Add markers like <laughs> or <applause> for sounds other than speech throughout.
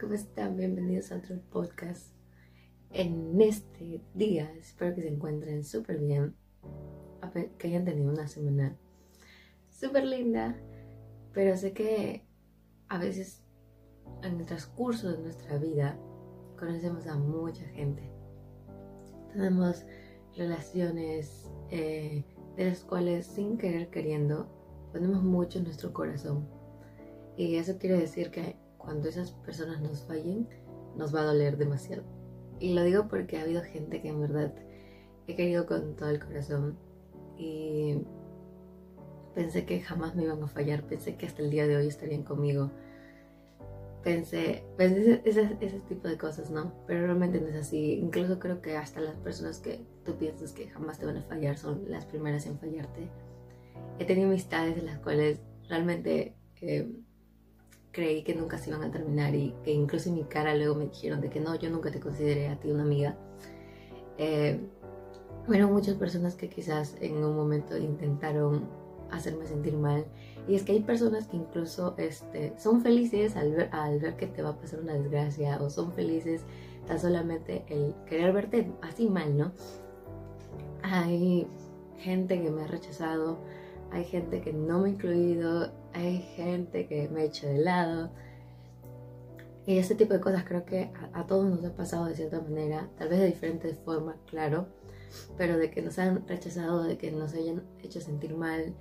¿cómo están? Bienvenidos a otro podcast. En este día, espero que se encuentren súper bien, que hayan tenido una semana súper linda, pero sé que a veces en el transcurso de nuestra vida conocemos a mucha gente. Tenemos relaciones eh, de las cuales sin querer queriendo ponemos mucho en nuestro corazón. Y eso quiere decir que cuando esas personas nos fallen, nos va a doler demasiado. Y lo digo porque ha habido gente que en verdad he querido con todo el corazón y pensé que jamás me iban a fallar, pensé que hasta el día de hoy estarían conmigo. Pensé, pensé ese, ese, tipo de cosas, ¿no? Pero realmente no es así. Incluso creo que hasta las personas que tú piensas que jamás te van a fallar son las primeras en fallarte. He tenido amistades en las cuales realmente eh, creí que nunca se iban a terminar y que incluso en mi cara luego me dijeron de que no, yo nunca te consideré a ti una amiga. Eh, muchas personas que quizás en un momento intentaron hacerme sentir mal. Y es que hay personas que incluso este, son felices al ver, al ver que te va a pasar una desgracia o son felices tan solamente el querer verte así mal, ¿no? Hay gente que me ha rechazado, hay gente que no me ha incluido, hay gente que me echa de lado. Y ese tipo de cosas creo que a, todos nos ha pasado de cierta manera, tal vez de diferentes formas, claro, pero de que nos han rechazado, de que nos hayan hecho sentir mal,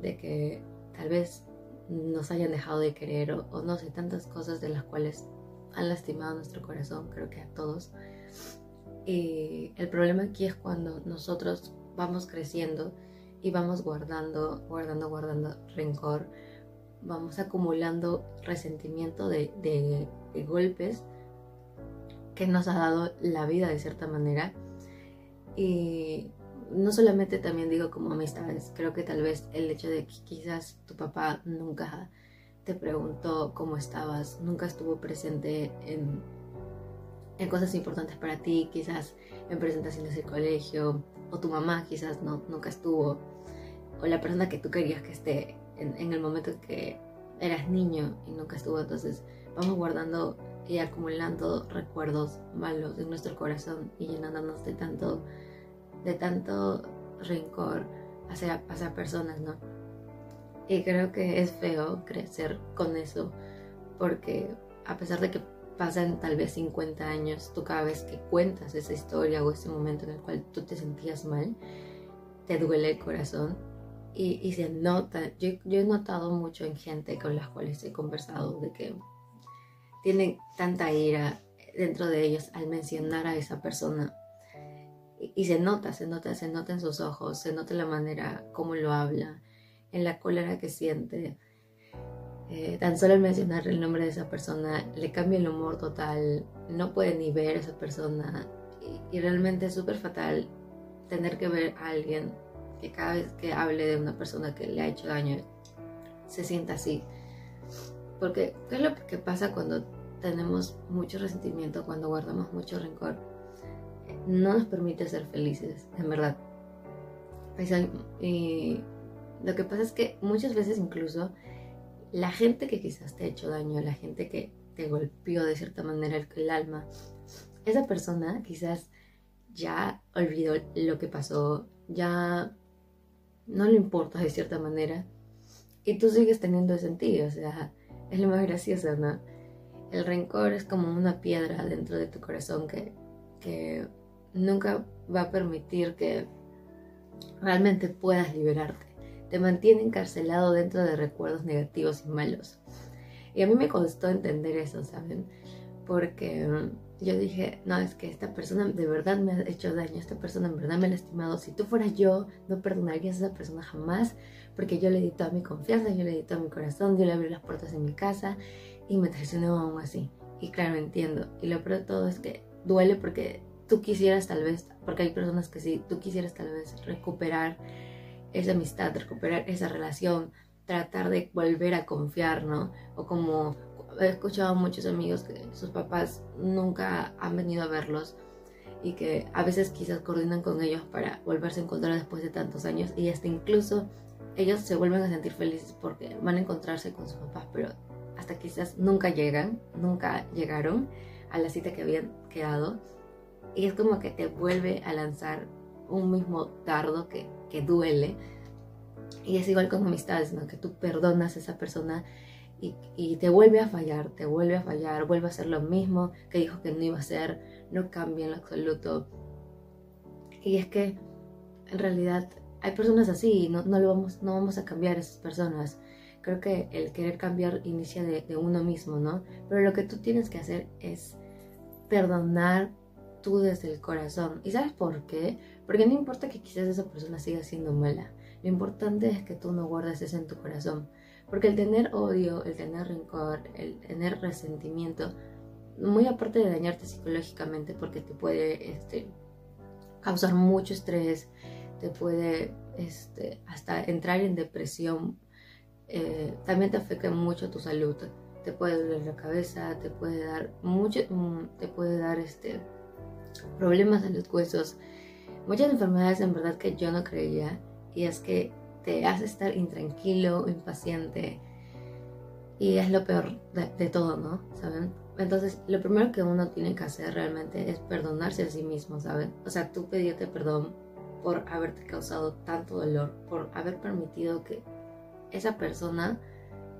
de que tal vez nos hayan dejado de querer o, o no sé, tantas cosas de las cuales han lastimado nuestro corazón, creo que a todos. Y el problema aquí es cuando nosotros vamos creciendo y vamos guardando, guardando, guardando rencor, vamos acumulando resentimiento de, golpes que nos ha dado la vida de cierta manera. Y no solamente también digo como amistades, creo que tal vez el hecho de que quizás tu papá nunca te preguntó cómo estabas, nunca estuvo presente en, en cosas importantes para ti, quizás en presentaciones del colegio, o tu mamá quizás no, nunca estuvo, o la persona que tú querías que esté en, el momento en que eras niño y nunca estuvo. Entonces vamos guardando y acumulando recuerdos malos en nuestro corazón y llenándonos de tanto, de tanto rencor hacia, hacia personas, ¿no? Y creo que es feo crecer con eso porque a pesar de que pasan tal vez 50 años, tú cada vez que cuentas esa historia o ese momento en el cual tú te sentías mal, te duele el corazón y, se nota, yo, he notado mucho en gente con las cuales he conversado de que tienen tanta ira dentro de ellos al mencionar a esa persona. Y, se nota, se nota, se nota en sus ojos, se nota la manera como lo habla, en la cólera que siente. Eh, tan solo al mencionar el nombre de esa persona le cambia el humor total, no puede ni ver a esa persona y, y realmente es súper fatal tener que ver a alguien que cada vez que hable de una persona que le ha hecho daño se sienta así. Porque, ¿qué es lo que pasa cuando tenemos mucho resentimiento, cuando guardamos mucho rencor? No nos permite ser felices, en verdad. Y lo que pasa es que muchas veces incluso la gente que quizás te ha hecho daño, la gente que te golpeó de cierta manera el, alma, esa persona quizás ya olvidó lo que pasó, ya no le importa de cierta manera y tú sigues teniendo sentido, o sea, es lo más gracioso, ¿no? El rencor es como una piedra dentro de tu corazón que, que nunca va a permitir que realmente puedas liberarte. Te mantiene encarcelado dentro de recuerdos negativos y malos. Y a mí me costó entender eso, ¿saben? Porque yo dije, no, es que esta persona de verdad me ha hecho daño, esta persona en verdad me ha lastimado. Si tú fueras yo, no perdonarías a esa persona jamás, porque yo le di toda mi confianza, yo le di todo mi corazón, yo le abrí las puertas en mi casa y me traicionó aún así. Y claro, entiendo. Y lo peor de todo es que duele porque tú quisieras tal vez, porque hay personas que sí, tú quisieras tal vez recuperar esa amistad, recuperar esa relación, tratar de volver a confiar, ¿no? O como he escuchado a muchos amigos que sus papás nunca han venido a verlos y que a veces quizás coordinan con ellos para volverse a encontrar después de tantos años y hasta incluso ellos se vuelven a sentir felices porque van a encontrarse con sus papás, pero hasta quizás nunca llegan, nunca llegaron a la cita que habían quedado. Y es como que te vuelve a lanzar un mismo dardo que, que duele. Y es igual con amistades, ¿no? Que tú perdonas a esa persona y, te vuelve a fallar, te vuelve a fallar, vuelve a hacer lo mismo que dijo que no iba a hacer, no cambia en lo absoluto. Y es que en realidad hay personas así y no, no, vamos, no vamos a cambiar a esas personas. Creo que el querer cambiar inicia de uno mismo, ¿no? Pero lo que tú tienes que hacer es perdonar tú desde el corazón. ¿Y sabes por qué? Porque no importa que quizás esa persona siga siendo mala. Lo importante es que tú no guardes eso en tu corazón. Porque el tener odio, el tener rencor, el tener resentimiento, muy aparte de dañarte psicológicamente, porque te puede este, causar mucho estrés, te puede este, hasta entrar en depresión, eh, también te afecta mucho tu salud. Te puede doler la cabeza, te puede dar mucho, mm, te puede dar este, problemas en los huesos, muchas enfermedades en verdad que yo no creía y es que te hace estar intranquilo, impaciente y es lo peor de, todo, ¿no? ¿Saben? Entonces, lo primero que uno tiene que hacer realmente es perdonarse a sí mismo, ¿saben? O sea, tú pedirte perdón por haberte causado tanto dolor, por haber permitido que esa persona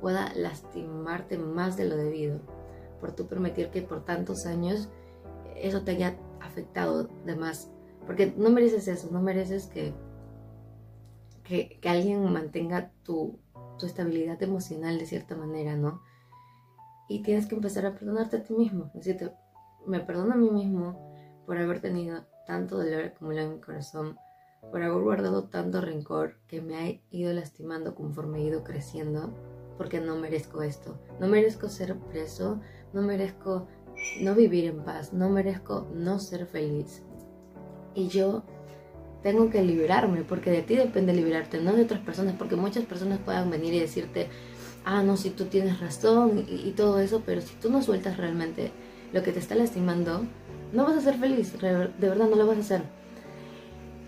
pueda lastimarte más de lo debido, por tú permitir que por tantos años eso te haya afectado de más, porque no mereces eso, no mereces que, que, que alguien mantenga tu, tu estabilidad emocional de cierta manera, ¿no? Y tienes que empezar a perdonarte a ti mismo, decirte, me perdono a mí mismo por haber tenido tanto dolor acumulado en mi corazón, por haber guardado tanto rencor que me ha ido lastimando conforme he ido creciendo, porque no merezco esto. No merezco ser preso, no merezco no vivir en paz, no merezco no ser feliz. Y yo tengo que liberarme, porque de ti depende liberarte, no de otras personas, porque muchas personas puedan venir y decirte, ah, no, si tú tienes razón y, todo eso, pero si tú no sueltas realmente lo que te está lastimando, no vas a ser feliz, de verdad no lo vas a hacer.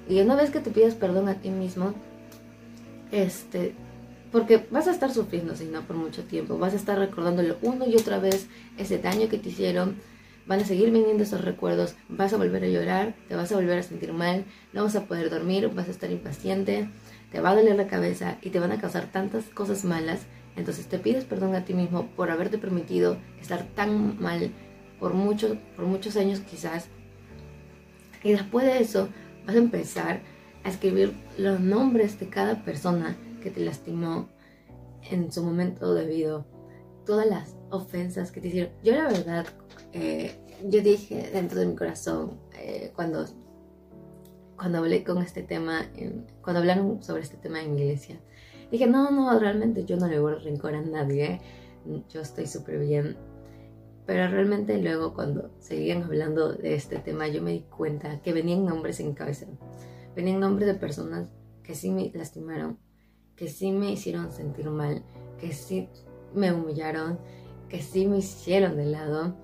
Y una vez que te pidas perdón a ti mismo, este, porque vas a estar sufriendo, si no, por mucho tiempo, vas a estar recordándolo uno y otra vez ese daño que te hicieron, van a seguir viniendo esos recuerdos, vas a volver a llorar, te vas a volver a sentir mal, no vas a poder dormir, vas a estar impaciente, te va a doler la cabeza y te van a causar tantas cosas malas. Entonces te pides perdón a ti mismo por haberte permitido estar tan mal por, mucho, por muchos años quizás. Y después de eso vas a empezar a escribir los nombres de cada persona que te lastimó en su momento debido, todas las ofensas que te hicieron. Yo la verdad, eh, yo dije dentro de mi corazón eh, cuando, cuando hablé con este tema, cuando hablaron sobre este tema en iglesia, dije, no, no, realmente yo no le guardo rencor a nadie, yo estoy súper bien. Pero realmente luego cuando seguían hablando de este tema, yo me di cuenta que venían nombres en cabeza. Venían nombres de personas que sí me lastimaron, que sí me hicieron sentir mal, que sí me humillaron, que sí me hicieron de lado.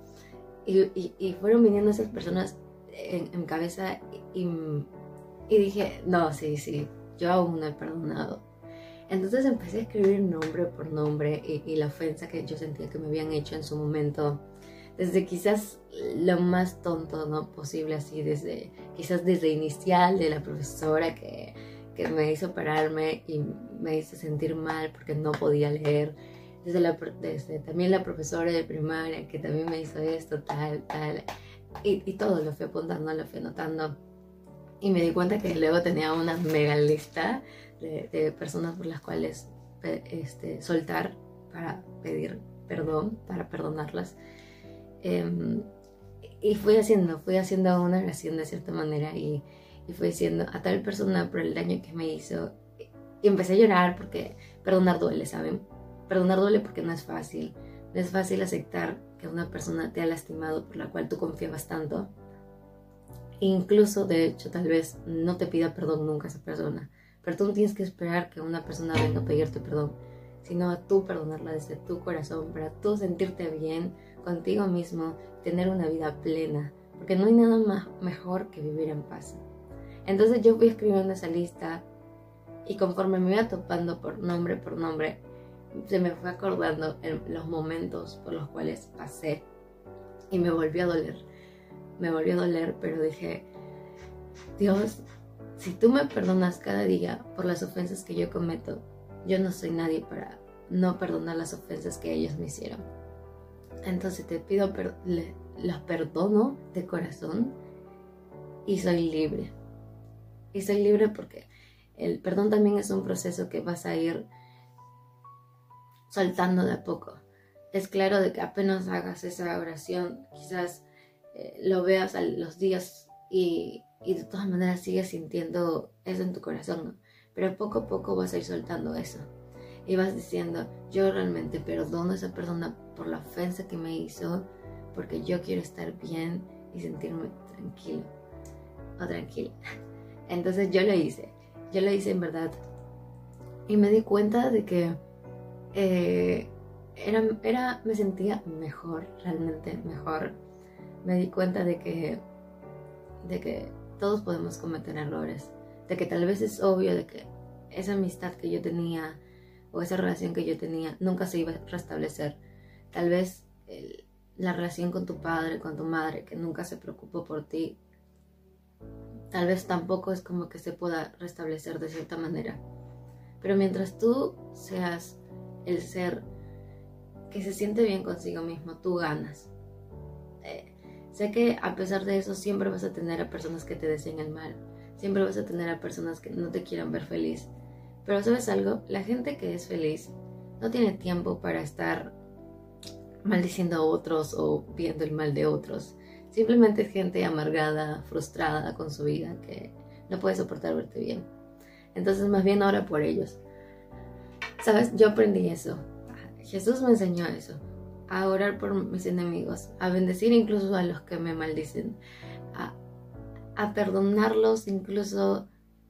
Y, fueron viniendo esas personas en, mi cabeza y, y, dije, no, sí, sí, yo aún no he perdonado. Entonces empecé a escribir nombre por nombre y, y la ofensa que yo sentía que me habían hecho en su momento desde quizás lo más tonto no posible así desde quizás desde inicial de la profesora que, que me hizo pararme y me hizo sentir mal porque no podía leer desde, la, desde también la profesora de primaria que también me hizo esto tal tal y, y todo lo fui apuntando lo fui anotando y me di cuenta que luego tenía una mega lista de, de personas por las cuales este, soltar para pedir perdón para perdonarlas Em, y fui haciendo, fui haciendo una oración de cierta manera y, y fui diciendo a tal persona por el daño que me hizo. Y empecé a llorar porque perdonar duele, ¿saben? Perdonar duele porque no es fácil. No es fácil aceptar que una persona te ha lastimado por la cual tú confiabas tanto. Incluso, de hecho, tal vez no te pida perdón nunca esa persona. Pero tú no tienes que esperar que una persona venga a pedirte perdón, sino a tú perdonarla desde tu corazón, para tú sentirte bien, contigo mismo, tener una vida plena, porque no hay nada más mejor que vivir en paz. Entonces yo fui escribiendo esa lista y conforme me iba topando por nombre por nombre, se me fue acordando en los momentos por los cuales pasé y me volvió a doler. Me volvió a doler, pero dije, Dios, si tú me perdonas cada día por las ofensas que yo cometo, yo no soy nadie para no perdonar las ofensas que ellos me hicieron. Entonces te pido, las perdono de corazón y soy libre. Y soy libre porque el perdón también es un proceso que vas a ir soltando de a poco. Es claro de que apenas hagas esa oración, quizás eh, lo veas a los días y, de todas maneras sigues sintiendo eso en tu corazón, pero poco a poco vas a ir soltando eso. Y vas diciendo, yo realmente perdono a esa persona por la ofensa que me hizo, porque yo quiero estar bien y sentirme tranquilo o tranquila. <laughs> Entonces yo lo hice, yo lo hice en verdad. Y me di cuenta de que eh, era, era, me sentía mejor, realmente mejor. Me di cuenta de que, de que todos podemos cometer errores, de que tal vez es obvio de que esa amistad que yo tenía o esa relación que yo tenía nunca se iba a restablecer. Tal vez la relación con tu padre, con tu madre, que nunca se preocupó por ti, tal vez tampoco es como que se pueda restablecer de cierta manera. Pero mientras tú seas el ser que se siente bien consigo mismo, tú ganas. Eh, sé que a pesar de eso siempre vas a tener a personas que te deseen el mal, siempre vas a tener a personas que no te quieran ver feliz. Pero sabes algo, la gente que es feliz no tiene tiempo para estar maldiciendo a otros o viendo el mal de otros. Simplemente es gente amargada, frustrada con su vida, que no puede soportar verte bien. Entonces más bien ora por ellos. Sabes, yo aprendí eso. Jesús me enseñó eso. A orar por mis enemigos, a bendecir incluso a los que me maldicen, a, perdonarlos incluso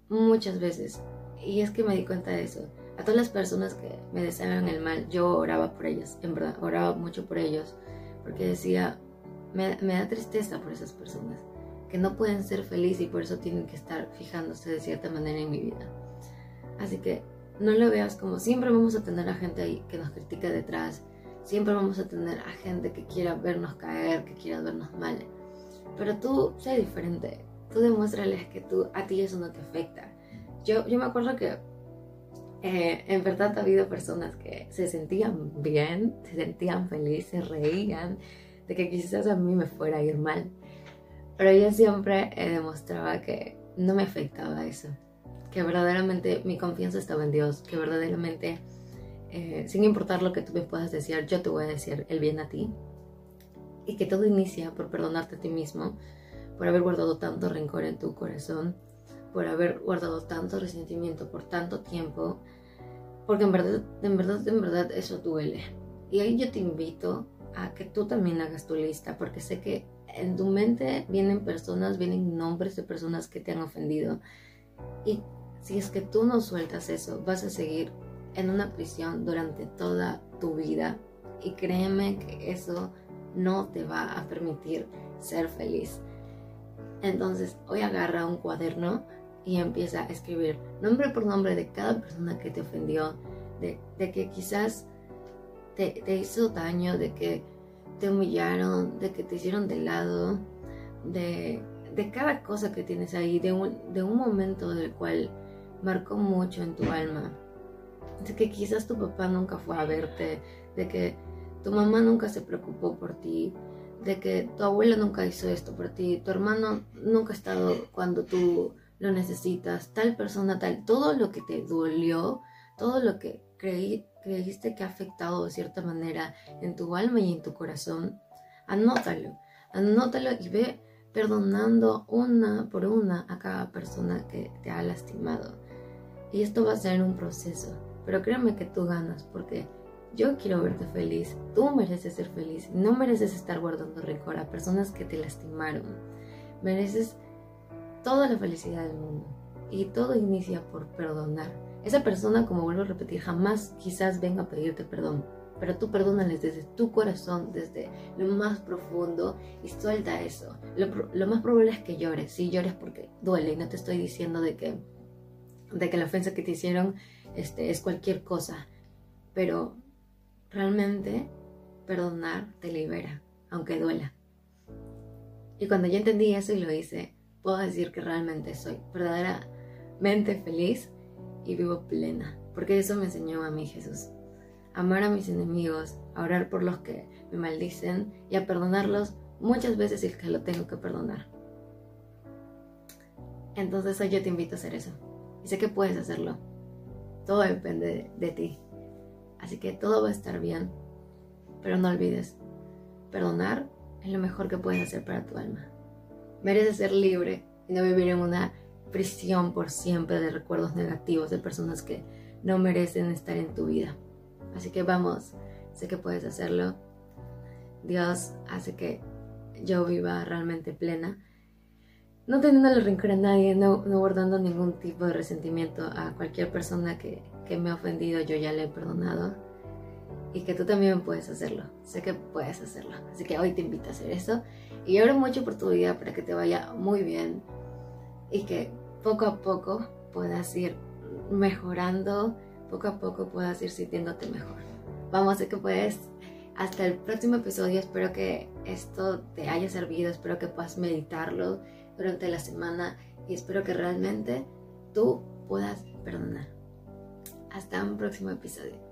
muchas veces. Y es que me di cuenta de eso. A todas las personas que me deseaban el mal, yo oraba por ellos, en verdad, oraba mucho por ellos, porque decía, me, da tristeza por esas personas que no pueden ser felices y por eso tienen que estar fijándose de cierta manera en mi vida. Así que no lo veas como siempre vamos a tener a gente ahí que nos critica detrás, siempre vamos a tener a gente que quiera vernos caer, que quiera vernos mal. Pero tú sé diferente, tú demuéstrales que tú, a ti eso no te afecta. Yo, yo me acuerdo que eh, en verdad ha habido personas que se sentían bien, se sentían felices, reían, de que quizás a mí me fuera a ir mal. Pero yo siempre he demostraba que no me afectaba eso, que verdaderamente mi confianza estaba en Dios, que verdaderamente, eh, sin importar lo que tú me puedas decir, yo te voy a decir el bien a ti. Y que todo inicia por perdonarte a ti mismo, por haber guardado tanto rencor en tu corazón, por haber guardado tanto resentimiento por tanto tiempo, porque en verdad, en verdad, en verdad eso duele. Y ahí yo te invito a que tú también hagas tu lista, porque sé que en tu mente vienen personas, vienen nombres de personas que te han ofendido. Y si es que tú no sueltas eso, vas a seguir en una prisión durante toda tu vida. Y créeme que eso no te va a permitir ser feliz. Entonces, hoy agarra un cuaderno y empieza a escribir nombre por nombre de cada persona que te ofendió, de, de que quizás te, hizo daño, de que te humillaron, de que te hicieron de lado, de, cada cosa que tienes ahí, de un, de un momento del cual marcó mucho en tu alma, de que quizás tu papá nunca fue a verte, de que tu mamá nunca se preocupó por ti, de que tu abuela nunca hizo esto por ti, tu hermano nunca ha estado cuando tú lo necesitas, tal persona, tal, todo lo que te dolió, todo lo que creí, creíste que ha afectado de cierta manera en tu alma y en tu corazón, anótalo, anótalo y ve perdonando una por una a cada persona que te ha lastimado. Y esto va a ser un proceso, pero créeme que tú ganas porque yo quiero verte feliz, tú mereces ser feliz, no mereces estar guardando rencor a personas que te lastimaron, mereces toda la felicidad del mundo. Y todo inicia por perdonar. Esa persona, como vuelvo a repetir, jamás quizás venga a pedirte perdón, pero tú perdónales desde tu corazón, desde lo más profundo y suelta eso. Lo, más probable es que llores, sí llores porque duele. Y no te estoy diciendo de que, de que la ofensa que te hicieron este, es cualquier cosa. pero realmente perdonar te libera, aunque duela. Y cuando yo entendí eso y lo hice, puedo decir que realmente soy verdaderamente feliz y vivo plena, porque eso me enseñó a mí Jesús. Amar a mis enemigos, a orar por los que me maldicen y a perdonarlos muchas veces el que lo tengo que perdonar. Entonces hoy yo te invito a hacer eso. Y sé que puedes hacerlo. Todo depende de, ti. Así que todo va a estar bien. Pero no olvides, perdonar es lo mejor que puedes hacer para tu alma. Mereces ser libre y no vivir en una prisión por siempre de recuerdos negativos de personas que no merecen estar en tu vida. Así que vamos, sé que puedes hacerlo. Dios hace que yo viva realmente plena, no teniendo el rencor a nadie, no, no, guardando ningún tipo de resentimiento a cualquier persona que, que me ha ofendido, yo ya le he perdonado y que tú también puedes hacerlo. Sé que puedes hacerlo. Así que hoy te invito a hacer eso. Y oro mucho por tu vida para que te vaya muy bien y que poco a poco puedas ir mejorando, poco a poco puedas ir sintiéndote mejor. Vamos, sé que puedes. Hasta el próximo episodio. Espero que esto te haya servido. Espero que puedas meditarlo durante la semana y espero que realmente tú puedas perdonar. Hasta un próximo episodio.